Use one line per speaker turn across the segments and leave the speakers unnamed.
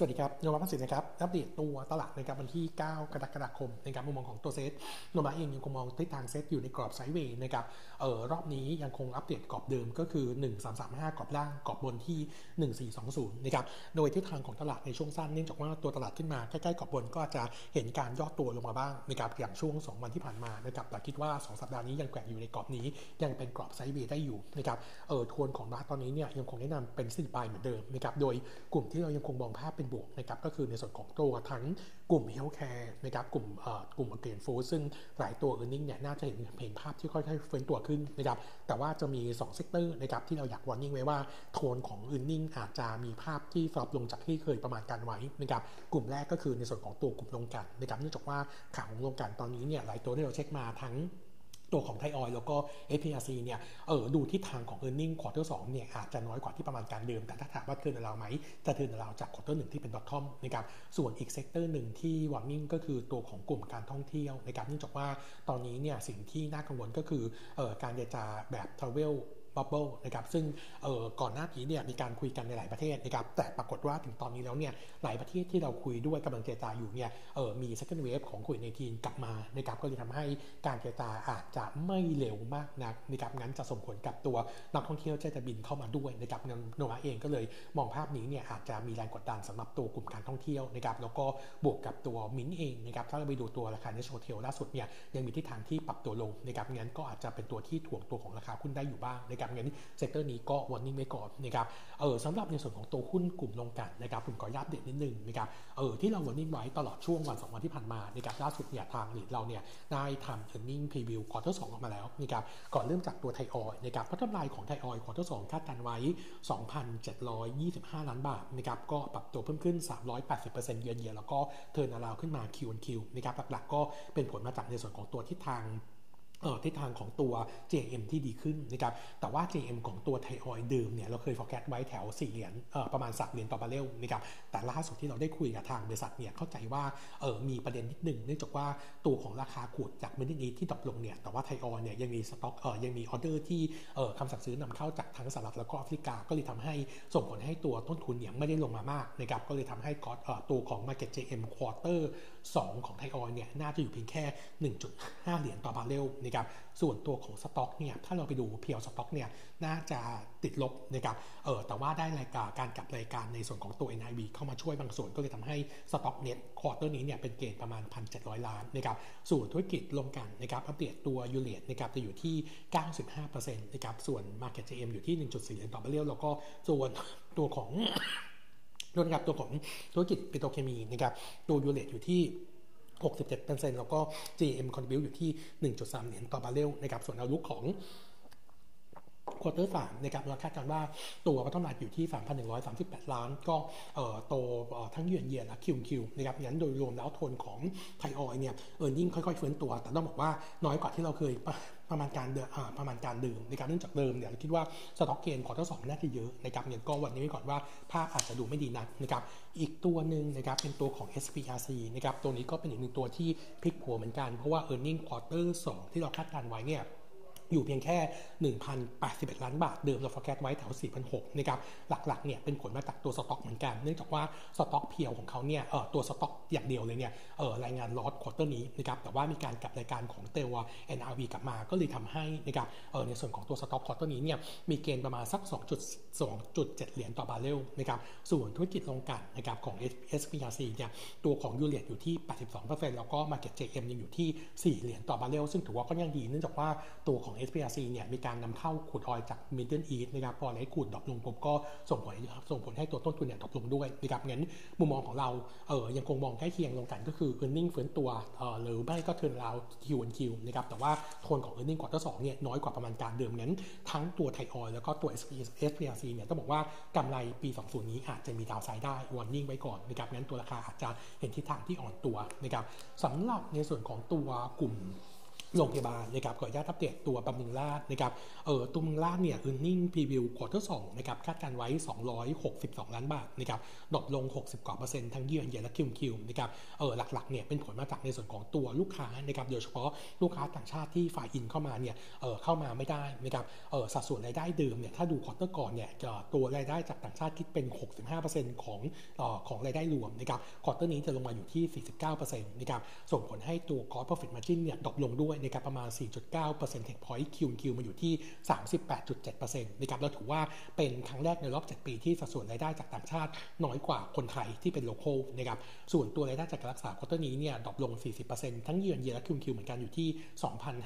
สวัสดีครับโนมูระพัฒนสินนะครับอัปเดตตัวตลาดนะครับวันที่ 9 กรกฎาคมนะครับมุมมองของตัวเซตโนมูระเองยังคงมองทิศทางเซตอยู่ในกรอบ sideway นะครับเออรอบนี้ยังคงอัปเดตกรอบเดิมก็คือ 1335 กรอบล่างกรอบบนที่ 1420นะครับโดยทิศทางของตลาดในช่วงสั้นเนื่องจากว่าตัวตลาดขึ้นมาใกล้ๆกรอบบนก็จะเห็นการย่อตัวลงมาบ้างนะครับอย่างช่วง 2 วันที่ผ่านมานะครับแต่คิดว่า 2 สัปดาห์นี้ยังแกว่งอยู่ในกรอบนี้ ยังเป็นกรอบ sideway ได้อยู่นะครับเออโทนของภาพตอนนี้เนี่ยยังคงแนะนำเป็น selective buy เหมือนเดิมนะครับโดยกลุ่มที่เรายังคงมองภาพเป็นบวกนะครับก็คือในส่วนของตัวทั้งกลุ่ม healthcare นะครับกลุ่มเอ่อกลุ่ม grain food ซึ่งหลายตัว earning เนี่ยน่าจะเห็นเห็นภาพที่ค่อยๆฟื้นตัวขึ้นนะครับแต่ว่าจะมี2 sector นะครับที่เราอยาก warning ไว้ว่าโทนของ earning อาจจะมีภาพที่ drop ลงจากที่เคยประมาณการไว้นะครับกลุ่มแรกก็คือในส่วนของตัวกลุ่มโรงกลั่นนะครับเนื่องจากว่าข่าวของโรงกลั่นตอนนี้เนี่ยหลายตัวที่เราเช็คมาทั้ง ตัวของไทยออยแล้วก็ SPRC เนี่ยเออดูทิศทางของ e a r n i n g ควอเตอร์สเนี่ยอาจจะน้อยกว่าที่ประมาณการเดิม แต่ถ้าถามว่า turnaround ไหม จะ turnaround จาก quarter หนึ่งที่เป็นดอทคอมนะครับส่วนอีก sector หนึ่งที่ warning ก็คือตัวของกลุ่มการท่องเที่ยวนะครับเนื่องจากว่าตอนนี้เนี่ยสิ่งที่น่ากังวลก็คือเออการเจรจาแบบ travel bubble นะครับซึ่งก่อนหน้านี้เนี่ยมีการคุยกันในหลายประเทศนะครับแต่ปรากฏว่าถึงตอนนี้แล้วเนี่ยหลายประเทศที่เราคุยด้วยกำลังเจรจาอยู่เนี่ยมี second wave ของโควิดในทีกลับมานะครับก็เลยทำให้การเจรจาอาจจะไม่เร็วมากนักนะครับงั้นจะส่งผลกับตัวนักท่องเที่ยวจะจะบินเข้ามาด้วยนะครับโนมูระเองก็เลยมองภาพนี้เนี่ยอาจจะมีแรงกดดันสำหรับตัวกลุ่มการท่องเที่ยวนะครับแล้วก็บวกกับตัวมินเองนะครับถ้าเราไปดูตัวราคา NH Hotel ล่าสุดเนี่ยยังมีทิศทางที่ปรับตัวลงนะครับงั้นก็อาจจะเป็นตัวที่ถ่วงตัวของราคาหุ้นได้อยู่บ้างนะครับงั้น sector นี้ก็ warning ไว้ก่อนนะครับเออสำหรับในส่วนของตัวหุ้นกลุ่มโรงกลั่นนะครับผมขออัปเดตนิดนึงนะครับเออที่เราวันนี้ไว้ตลอดช่วงวันสองวันที่ผ่านมานะครับล่าสุดเนี่ยทางหลีดเราเนี่ยได้ทำ earning preview quarter สองออกมาแล้วนะครับก่อนเริ่มจากตัวไทยออยนะครับ bottom line ของไทยออย quarter สองคาดการไว้ 2,725 ล้านบาทนะครับก็ปรับตัวเพิ่มขึ้น 380%เยือนเยียแล้วก็ turnaround ขึ้นมา Q1Q นะครับหลักๆก็เป็นผลมาจากในส่วนของตัวทิศทาง ทิศทางของตัว GIM ที่ดีขึ้นนะครับ แต่ว่า GIM ของตัวไทยออยเดิมเนี่ยเราเคย forecast ไว้แถว 4 เหรียญประมาณ 3 เหรียญต่อบาร์เรลนะครับ แต่ล่าสุดที่เราได้คุยกับทางบริษัทเนี่ยเข้าใจว่าเออมีประเด็นนิดหนึ่งเนื่องจากว่าตัวของราคา crude จาก Middle East ที่ตกลงเนี่ย แต่ว่าไทยออยเนี่ยยังมีสต็อกเออยังมีออเดอร์ที่เออคำสั่งซื้อนำเข้าจากทั้งสหรัฐแล้วก็แอฟริกา ก็เลยทำให้ส่งผลให้ตัวต้นทุนเนี่ยไม่ได้ลงมามากนะครับ ก็เลยทำให้ตัวของ Market GIM Quarter 2 ของไทยออยเนี่ยน่าจะอยู่เพียงแค่ 1.5 เหรียญต่อบาร์เรลนะครับส่วนตัวของสต็อกเนี่ยถ้าเราไปดู pure สต็อกเนี่ยน่าจะติดลบนะครับเออแต่ว่าได้รายการการกลับรายการในส่วนของตัว NRV เข้ามาช่วยบางส่วนก็เลยทำให้สต็อก net quarter นี้เนี่ยเป็น gain ประมาณ 1,700 ล้านนะครับส่วนธุรกิจโรงกลั่นนะครับอัปเดตตัว U rate ะครับจะอยู่ที่ 95%นะครับส่วน Market GIM อยู่ที่ 1.4 เหรียญต่อบาร์เรลแล้วก็ส่วนตัวของ ด้วนะครับตัวของธุรกิจปิโตรเคมีนะครับตัว U rate อยู่ที่ 67%แล้วก็ GIM contribute อยู่ที่ 1.3 เหรียญต่อบาร์เรลนะครับส่วน outlook ของ quarter สามนะครับเราคาดการณ์ว่าตัว bottom line อยู่ที่ 3,138 ล้าน ก็โตทั้งเยือนเยียและคิวคิวนะครับงั้นโดยรวมแล้วโทนของไทยออยเนี่ย earning ค่อยๆฟื้นตัว แต่ต้องบอกว่าน้อยกว่าที่เราเคยประมาณการเดิมประมาณการเดิมในการเนื่องจากเดิมเนี่ยเราคิดว่าสต็อก gain quarter สองน่าจะเยอะนะครับงั้นก็ warning ไว้ก่อนว่าภาพอาจจะดูไม่ดีนักนะครับอีกตัวหนึ่งนะครับเป็นตัวของ SPRC นะครับตัวนี้ก็เป็นอีกหนึ่งตัวที่พลิกผันเหมือนกันเพราะว่า e a r n i n g quarter 2ที่เราคาดการไว้เนี่ย อยู่เพียงแค่ 1,081 ล้านบาท เดิมเรา forecast ไว้แถว4,006นะครับ หลักๆ เนี่ยเป็นผลมาจากตัวสต็อกเหมือนกัน เนื่องจากว่าสต็อก pure ของเขาเนี่ยเออตัวสต็อกอย่างเดียวเลยเนี่ยเออรายงาน loss quarter นี้นะครับ แต่ว่ามีการกลับรายการของตัว NRV กลับมา ก็เลยทำให้นะครับเออในส่วนของตัวสต็อก quarter นี้เนี่ยมี gain ประมาณสัก 2.7 เหรียญต่อบาร์เรลนะครับส่วนธุรกิจโรงกลั่นนะครับของ SPRC เนี่ยตัวของ U rate อยู่ที่ 82%แล้วก็ Market GIM ยังอยู่ที่ 4 เหรียญต่อบาร์เรลซึ่งถือว่าก็ยังดีเนื่องจากว่าตัวของ SPRC เนี่ยมีการนำเข้า crude oil จาก Middle East นะครับพอไอ้ crude drop ลงปุ๊บก็ส่งผลส่งผลให้ตัวต้นทุนเนี่ย drop ลงด้วยนะครับงั้นมุมมองของเราเออยังคงมองใกล้เคียงโรงกลั่นก็คือ e a r n i n g เฟื้นตัวเออหรือไม่ก็ turnaround Q on Q นะครับแต่ว่าโทนของ e a r n i n g ควอเตอร์สองเนี่ยน้อยกว่าประมาณการเดิมงั้นทั้งตัวไทยออยแล้วก็ตัว SPRC เนี่ยต้องบอกว่ากำไรปี 20 นี้อาจจะมี downside ได้ warning ไว้ก่อนนะครับงั้นตัวราคาอาจจะเห็นทิศทางที่อ่อนตัวนะครับสำหรับในส่วนของตัวกลุ่ม โรงพยาบาลนะครับขออนุญาตอัปเดตตัวบำรุงราชนะครับเออตัวบำรุงราชเนี่ย e a r n i n g preview quarter 2นะครับคาดการไว้ 262 ล้านบาทนะครับ drop ลง 60 กว่าเปอร์เซ็นต์ทั้ง year on year และ QQ นะครับเออหลักๆเนี่ยเป็นผลมาจากในส่วนของตัวลูกค้านะครับโดยเฉพาะลูกค้าต่างชาติที่ fly-in เข้ามาเนี่ยเออเข้ามาไม่ได้นะครับเออสัดส่วนรายได้เดิมเนี่ยถ้าดู quarter ก่อนเนี่ยตัวรายได้จากต่างชาติคิดเป็น 65%ของออของรายได้รวมนะครับ quarter นี้จะลงมาอยู่ที่ 49%นะครับส่งผลให้ตัว cost profit margin เนี่ยดรอปลงด้วยนะครับประมาณ 4.9 percentage point Q Q มาอยู่ที่ 38.7%นะครับแล้วถือว่าเป็นครั้งแรกในรอบ 7 ปีที่สัดส่วนรายได้จากต่างชาติน้อยกว่าคนไทยที่เป็น local นะครับส่วนตัวรายได้จากการรักษา quarter นี้เนี่ย drop ลง 40%ทั้ง year on year และ QQ เหมือนกันอยู่ที่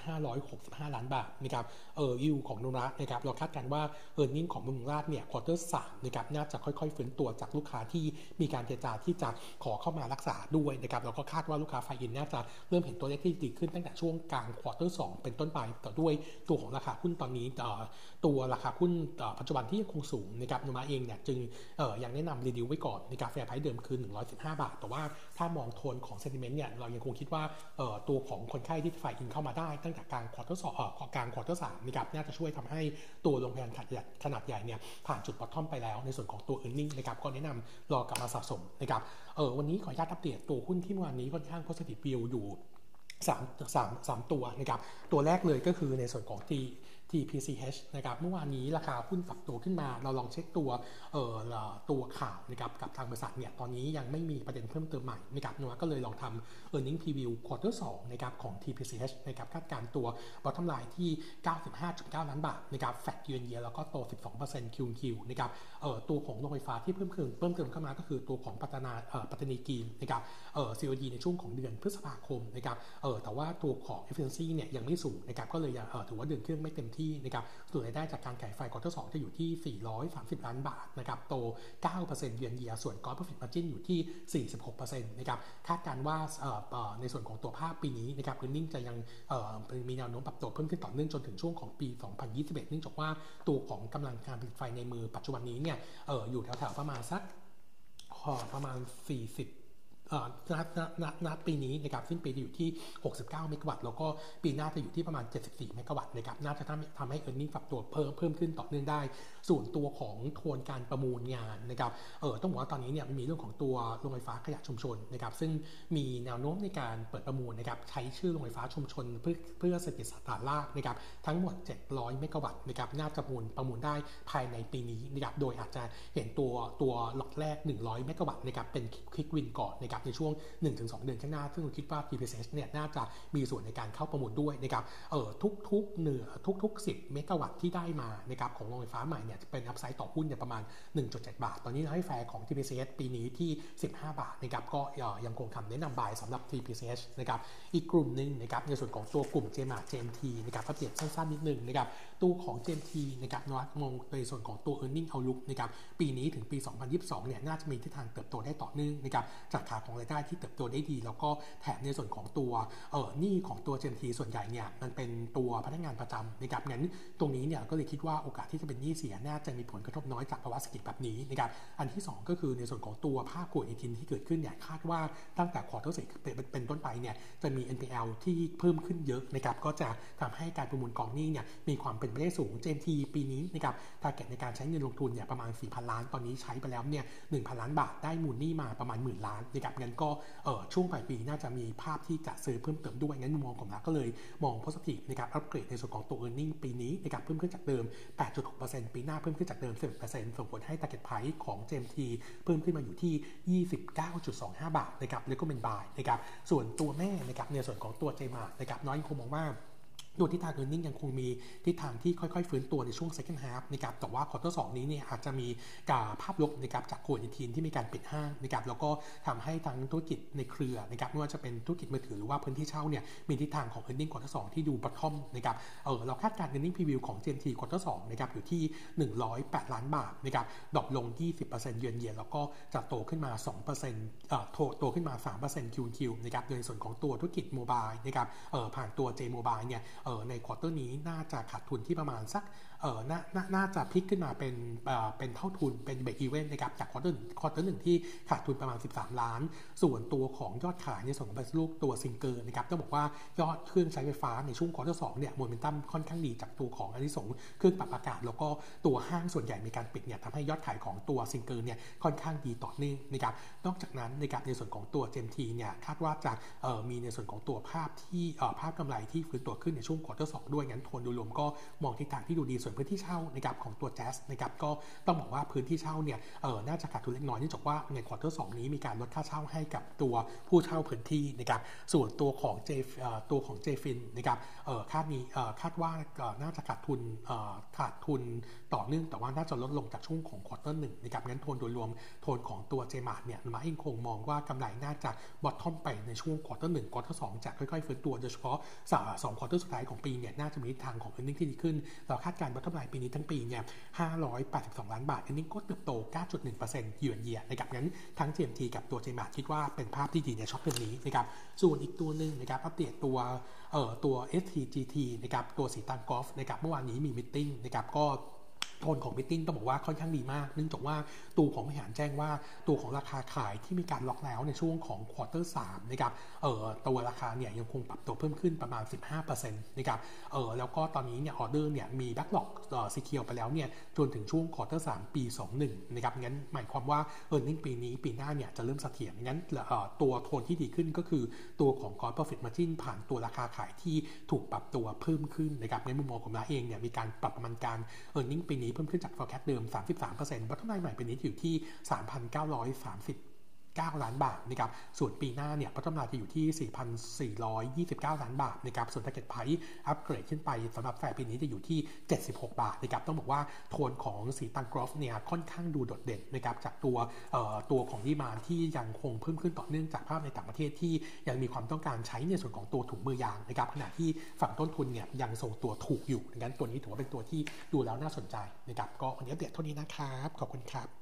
2,565 ล้านบาทนะครับเออยูของโนมูระนะครับเราคาดการณ์ว่า earning ของบำรุงราษฎร์เนี่ย quarter สามนะครับน่าจะค่อยๆฟื้นตัวจากลูกค้าที่มีการเจรจาที่จะขอเข้ามารักษาด้วยนะครับเราก็คาดว่าลูกค้า fly-in น่าจะเริ่มเห็นตัวเลขที่ดีขึ้นตั้งแต่ช่วงกลางามเป็นต้นไปต่อด้วยตัวของราคาหุ้นตอนนี้ตัวราคาหุ้นปัจจุบันที่ยังคงสูงนะครับโนมูระเองเนี่ยจึงยังแนะนำ reduce ไว้ก่อนใน fair price เดิมคือ 115 บาท แต่ว่าถ้ามองโทนของ sentiment เนี่ยเรายังคงคิดว่าตัวของคนไข้ที่ fly-in เข้ามาได้ ตั้งแต่กลาง quarter สองกลาง quarter สามนะครับน่าจะช่วยทำให้ตัวโรงพยาบาลขนาดใหญ่เนี่ยผ่านจุด bottom ไปแล้วในส่วนของตัว earning นะครับก็แนะนำรอกลับมาสะสมนะครับเออวันนี้ขออนุญาตอัปเดตตัวหุ้นที่เมื่อวานนี้ค่อนข้าง positive view อยู่ สามสามสามตัวนะครับตัวแรกเลยก็คือในส่วนของที่ TPCH นะครับเมื่อวานนี้ราคาหุ้นปรับตัวขึ้นมา เราลองเช็คตัวเอ่อตัวข่าวนะครับกับทางบริษัทเนี่ยตอนนี้ยังไม่มีประเด็นเพิ่มเติมใหม่นะครับนัวก็เลยลองทำ earning preview quarter 2นะครับของ TPCH นะครับคาดการตัว bottom line ที่ 95.9 ล้านบาทนะครับแฟกเยือนเยียแล้วก็โต 12% Q Q นะครับเอ่อตัวของโรงไฟฟ้าที่เพิ่มเติมเพิ่มเติมเข้ามาก็คือตัวของปัตนาเอ่อปัตตานีกีนนะครับเออ COD ในช่วงของเดือนพฤษภาคมนะครับเออแต่ว่าตัวของ efficiency เนี่ยยังไม่สูงนะครับก็เลยเออถือว่าเดินเครื่องไม่เต็มที่นะครับส่วนรายได้จากการขายไฟ quarter สองจะอยู่ที่ 430 ล้านบาทนะครับโต 9% year on year ส่วน gross profit margin อยู่ที่ 46%นะครับคาดการณ์ว่าในส่วนของตัวภาพปีนี้นะครับ earning จะยังมีแนวโน้มปรับตัวเพิ่มขึ้นต่อเนื่องจนถึงช่วงของปี 2021 เนื่องจากว่าตัวของกำลังการผลิตไฟในมือปัจจุบันนี้เนี่ยอยู่แถวๆประมาณสักประมาณ 40 นัดปีนี้นะครับสิ้นปีจะอยู่ที่ 69 เมกะวัตต์แล้วก็ปีหน้าจะอยู่ที่ประมาณ 74 เมกะวัตต์นะครับน่าจะทำทำให้เออร์เน็งปรับตัวเพิ่มเพิ่มขึ้นต่อเนื่องได้ ส่วนตัวของโทนการประมูลงานนะครับเออต้องบอกว่าตอนนี้เนี่ยมีเรื่องของตัวโรงไฟฟ้าขยะชุมชนนะครับซึ่งมีแนวโน้มในการเปิดประมูลนะครับใช้ชื่อโรงไฟฟ้าชุมชนเพื่อเพื่อเศรษฐกิจสาธารณะนะครับทั้งหมด 700 เมกะวัตต์นะครับน่าจะประมูลประมูลได้ภายในปีนี้นะครับโดยอาจจะเห็นตัวตัวหลอดแรก 100 เมกะวัตต์นะครับเป็น quick win ก่อนนะครับในช่วง1ถึง2เดือนข้างหน้า ซึ่งเราคิดว่า TPS เนี่ยน่าจะมีส่วนในการเข้าประมูลด้วยนะครับเออทุกๆเหนือทุก ๆ 10 เมกะวัตต์ที่ได้มานะครับของโรงไฟฟ้าใหม่เนี่ยจะเป็น upside ต่อหุ้นเนี่ยประมาณ 1.7 บาท ตอนนี้ให้แฟร์ของ TPS ปีนี้ที่ 15 บาทนะครับก็ยังคงคำแนะนำ buy สำหรับ TPS นะครับอีกกลุ่มหนึ่งนะครับในส่วนของตัวกลุ่ม JMART JMT นะครับอัปเดตสั้นๆนิดนึงนะครับตัวของ JMT นะครับนวัดมองในส่วนของตัว earning outlook นะครับปีนี้ถึงปี 2022 เนี่ยน่าจะมีทิศทางเติบโตได้ต่อเนื่องนะครับจากขาของรายได้ที่เติบโตได้ดี แล้วก็แถมในส่วนของตัวเออหนี้ของตัว GMT ส่วนใหญ่เนี่ยมันเป็นตัวพนักงานประจำนะครับงั้นตรงนี้เนี่ยก็เลยคิดว่าโอกาสที่จะเป็นหนี้เสียน่าจะมีผลกระทบน้อยจากภาวะเศรษฐกิจแบบนี้นะครับอันที่ 2 ก็คือในส่วนของตัวภาพโควิดที่เกิดขึ้นเนี่ยคาดว่าตั้งแต่ควอเตอร์สี่เป็นต้นไปเนี่ยจะมี NPL ที่เพิ่มขึ้นเยอะนะครับก็จะทำให้การประมูลกองหนี้เนี่ยมีความเป็นไปได้สูง GMT ปีนี้นะครับทาร์เก็ตในการใช้เงินลงทุนเนี่ยประมาณ4,000ล้านตอนนี้ใช้ไปแล้วเนี่ย1,000 ล้านบาทได้มูลหนี้มาประมาณหมื่นล้านนะครับงั้นก็เออช่วงปลายปีน่าจะมีภาพที่จะซื้อเพิ่มเติมด้วยงั้นมุมมองของเราก็เลยมอง positive ในการอัปเกรดในส่วนของตัว e a r n i n g ปีนี้ในการเพิ่มขึ้นจากเดิม 8.6%ปีหน้าเพิ่มขึ้นจากเดิม 10%ส่งผลให้ target price ของ JMT เพิ่มขึ้นมาอยู่ที่ 29.25 บาทนะครับแล้วก็เป็น buy นะครับส่วนตัวแม่นะครับในส่วนของตัว JMART นะครับโนมูระคงมองว่า ตัวทิศทาง e a r n i n g ยังคงมีทิศทางที่ค่อยๆ ฟื้นตัวในช่วง second half นะครับแต่ว่า quarter สองนี้เนี่ยอาจจะมีภาพลบนะครับจากโควิดไนน์ทีนที่มีการปิดห้างนะครับแล้วก็ทำให้ทั้งธุรกิจในเครือนะครับไม่ว่าจะเป็นธุรกิจมือถือหรือว่าพื้นที่เช่าเนี่ยมีทิศทางของ e a r n i n g ควอเตอร์สที่ดูบอททอมนะครับเออเราคาดการ e a r n i n g preview ของ GMT ควอเตอร์สนะครับอยู่ที่ 108 ล้านบาทนะครับ drop ลง 20% year on year แล้วก็จะโตขึ้นมา 2%เอ่อโตขึ้นมา 3% QQ นะครับโดยส่วนของตัวธุรกิจ mobile นะครับเออผ่านตัว J Mobile เนี่ยใน quarter นี้น่าจะขาดทุนที่ประมาณสัก เออน่าน่าจะพลิกขึ้นมาเป็นเป็นเท่าทุนเป็น break even นะครับจาก quarter quarter หนึ่งที่ขาดทุนประมาณ 13 ล้าน ส่วนตัวของยอดขายในส่วนของบริษัทลูกตัว Singer นะครับต้องบอกว่ายอดเครื่องใช้ไฟฟ้าในช่วง quarter สองเนี่ยโมเมนตัมค่อนข้างดีจากตัวของอันที่สงเครื่องปรับอากาศ แล้วก็ตัวห้างส่วนใหญ่มีการปิดเนี่ยทำให้ยอดขายของตัว Singer เนี่ยค่อนข้างดีต่อเนื่องนะครับนอกจากนั้นนะครับในส่วนของตัว JMT เนี่ยคาดว่าจะมีในส่วนของตัวภาพที่ภาพกำไรที่ฟื้นตัวขึ้นในช่วง quarter สองด้วยงั้นโทนโดยรวมก็มองทิศทางที่ดูดีส่วนพื้นที่เช่านะครับของตัว JAS นะครับก็ต้องบอกว่าพื้นที่เช่าเนี่ยเออน่าจะขาดทุนเล็กน้อยเนื่องจากว่าใน quarter สองนี้มีการลดค่าเช่าให้กับตัวผู้เช่าพื้นที่นะครับส่วนตัวของเจตัวของ JFIN นะครับเออคาดนี้เออคาดว่าน่าจะขาดทุนเออขาดทุนต่อเนื่องแต่ว่าน่าจะลดลงจากช่วงของ quarter หนึ่งนะครับงั้นโทนโดยรวมโทนของตัว JMART เนี่ยโนมูระเองคงมองว่ากำไรน่าจะ bottom ไปในช่วง quarter หนึ่ง quarter สองจะค่อยๆฟื้นตัวโดยเฉพาะสอง quarter สุดท้ายของปีเนี่ยน่าจะมีทางของ e a r n i n g ที่ดีขึ้นเราคาดการณ์ว่ากำไรปีนี้ทั้งปีเนี่ย 582 ล้านบาท อันนี้ก็เติบโต 9.1%เยือนเยียนะครับ งั้นทั้ง JMT กับตัว JMART คิดว่าเป็นภาพที่ดีในช่วงเดือนนี้นะครับ ส่วนอีกตัวหนึ่งนะครับ อัปเดตตัวเอ่อตัว STGT นะครับ ตัวศรีตรังโกลฟส์นะครับ เมื่อวานนี้มี meeting นะครับ ก็ โทนของ meeting ต้องบอกว่าค่อนข้างดีมาก เนื่องจากว่าตัวของบริหารแจ้งว่าตัวของราคาขายที่มีการล็อกแล้วในช่วงของ quarter สองนะครับเออตัวราคาเนี่ยยังคงปรับตัวเพิ่มขึ้นประมาณ 15%นะครับเออแล้วก็ตอนนี้เนี่ยออเดอร์เนี่ยมี backlog เออ secure ไปแล้วเนี่ยจนถึงช่วง quarter สองปี 21นะครับงั้นหมายความว่าเออร์เน็งปีนี้ปีหน้าเนี่ยจะเริ่มเสถียรงั้นเออตัวโทนที่ดีขึ้นก็คือตัวของกอร์ profit margin ผ่านตัวราคาขายที่ถูกปรับตัวเพิ่มขึ้นนะครับในมุมมองของเราเองเนี่ยมีการปรับประมาณการเออร์เน็งปีนี้เพิ่มขึ้นจาก forecast เดิม 33%วัตถุนัยใหม่เป็นี้อยู่ที่ 3,930 9 ล้านบาทนะครับ ส่วนปีหน้าเนี่ยพัฒนาจะอยู่ที่ 4,429 ล้านบาทนะครับ ส่วน target price อัปเกรดขึ้นไปสำหรับแฟร์ปีนี้จะอยู่ที่ 76 บาทนะครับ ต้องบอกว่าโทนของสีตังกรอฟเนี่ยค่อนข้างดูโดดเด่นนะครับจากตัวตัวของดีมานที่ยังคงเพิ่มขึ้นต่อเนื่องจากภาพในต่างประเทศที่ยังมีความต้องการใช้ในส่วนของตัวถุงมือยางนะครับขณะที่ฝั่งต้นทุนเนี่ยยังทรงตัวถูกอยู่ดังนั้นตัวนี้ถือว่าเป็นตัวที่ดูแล้วน่าสนใจนะครับก็วันนี้เดียดเท่านี้นะครับ ขอบคุณครับ